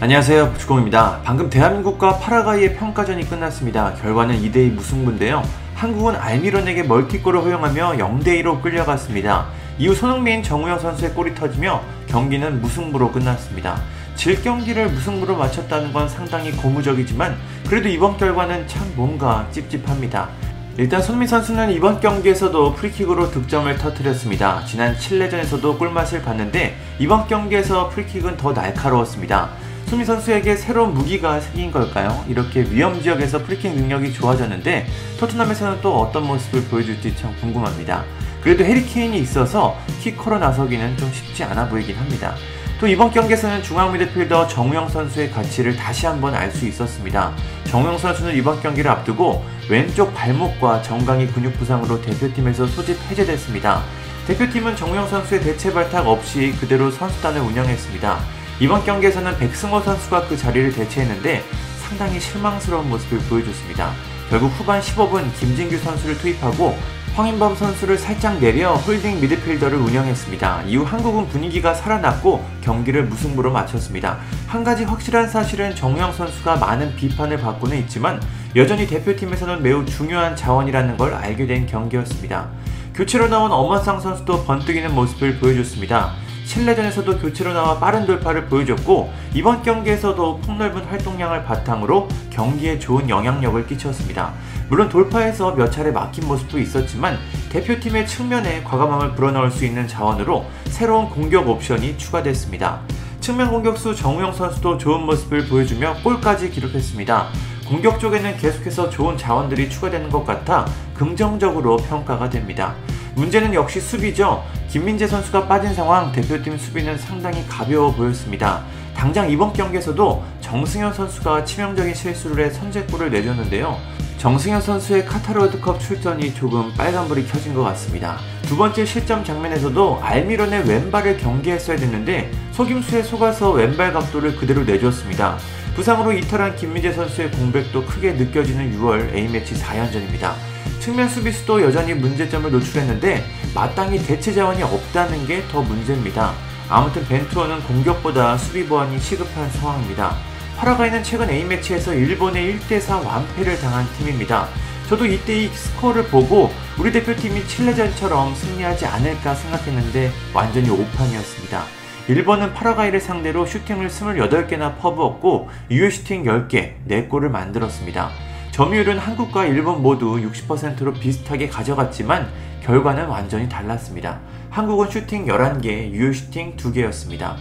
안녕하세요 주공입니다. 방금 대한민국과 파라과이의 평가전이 끝났습니다. 결과는 2대2 무승부인데요. 한국은 알미론에게 멀티골을 허용하며 0대2로 끌려갔습니다. 이후 손흥민, 정우영 선수의 골이 터지며 경기는 무승부로 끝났습니다. 질 경기를 무승부로 마쳤다는 건 상당히 고무적이지만 그래도 이번 결과는 참 뭔가 찝찝합니다. 일단 손흥민 선수는 이번 경기에서도 프리킥으로 득점을 터뜨렸습니다. 지난 칠레전에서도 꿀맛을 봤는데 이번 경기에서 프리킥은 더 날카로웠습니다. 손흥민 선수에게 새로운 무기가 생긴 걸까요? 이렇게 위험 지역에서 프리킥 능력이 좋아졌는데 토트넘에서는 또 어떤 모습을 보여줄지 참 궁금합니다. 그래도 해리케인이 있어서 키커로 나서기는 좀 쉽지 않아 보이긴 합니다. 또 이번 경기에서는 중앙 미드필더 정우영 선수의 가치를 다시 한번 알 수 있었습니다. 정우영 선수는 이번 경기를 앞두고 왼쪽 발목과 정강이 근육 부상으로 대표팀에서 소집 해제됐습니다. 대표팀은 정우영 선수의 대체 발탁 없이 그대로 선수단을 운영했습니다. 이번 경기에서는 백승호 선수가 그 자리를 대체했는데 상당히 실망스러운 모습을 보여줬습니다. 결국 후반 15분 김진규 선수를 투입하고 황인범 선수를 살짝 내려 홀딩 미드필더를 운영했습니다. 이후 한국은 분위기가 살아났고 경기를 무승부로 마쳤습니다. 한 가지 확실한 사실은 정우영 선수가 많은 비판을 받고는 있지만 여전히 대표팀에서는 매우 중요한 자원이라는 걸 알게 된 경기였습니다. 교체로 나온 엄원상 선수도 번뜩이는 모습을 보여줬습니다. 칠레전에서도 교체로 나와 빠른 돌파를 보여줬고 이번 경기에서도 폭넓은 활동량을 바탕으로 경기에 좋은 영향력을 끼쳤습니다. 물론 돌파에서 몇 차례 막힌 모습도 있었지만 대표팀의 측면에 과감함을 불어넣을 수 있는 자원으로 새로운 공격 옵션이 추가됐습니다. 측면 공격수 정우영 선수도 좋은 모습을 보여주며 골까지 기록했습니다. 공격 쪽에는 계속해서 좋은 자원들이 추가되는 것 같아 긍정적으로 평가가 됩니다. 문제는 역시 수비죠. 김민재 선수가 빠진 상황 대표팀 수비는 상당히 가벼워 보였습니다. 당장 이번 경기에서도 정승현 선수가 치명적인 실수를 해 선제골을 내줬는데요. 정승현 선수의 카타르 월드컵 출전이 조금 빨간불이 켜진 것 같습니다. 두 번째 실점 장면에서도 알미론의 왼발을 경계했어야 됐는데 속임수에 속아서 왼발 각도를 그대로 내줬습니다. 부상으로 이탈한 김민재 선수의 공백도 크게 느껴지는 6월 A매치 4연전입니다. 측면 수비수도 여전히 문제점을 노출했는데 마땅히 대체 자원이 없다는 게 더 문제입니다. 아무튼 벤투어는 공격보다 수비 보완이 시급한 상황입니다. 파라과이는 최근 A매치에서 일본에 1대4 완패를 당한 팀입니다. 저도 이때 이 스코어를 보고 우리 대표팀이 칠레전처럼 승리하지 않을까 생각했는데 완전히 오판이었습니다. 일본은 파라과이를 상대로 슈팅을 28개나 퍼부었고 유효 슈팅 10개, 4골을 만들었습니다. 점유율은 한국과 일본 모두 60%로 비슷하게 가져갔지만 결과는 완전히 달랐습니다. 한국은 슈팅 11개, 유효 슈팅 2개였습니다.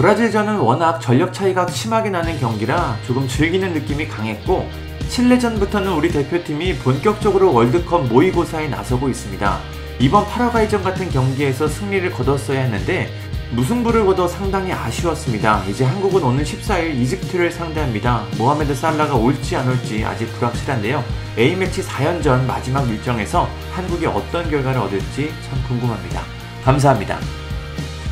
브라질전은 워낙 전력 차이가 심하게 나는 경기라 조금 즐기는 느낌이 강했고 칠레전부터는 우리 대표팀이 본격적으로 월드컵 모의고사에 나서고 있습니다. 이번 파라과이전 같은 경기에서 승리를 거뒀어야 했는데 무승부를 거둬 상당히 아쉬웠습니다. 이제 한국은 오는 14일 이집트를 상대합니다. 모하메드 살라가 올지 안 올지 아직 불확실한데요. A매치 4연전 마지막 일정에서 한국이 어떤 결과를 얻을지 참 궁금합니다. 감사합니다.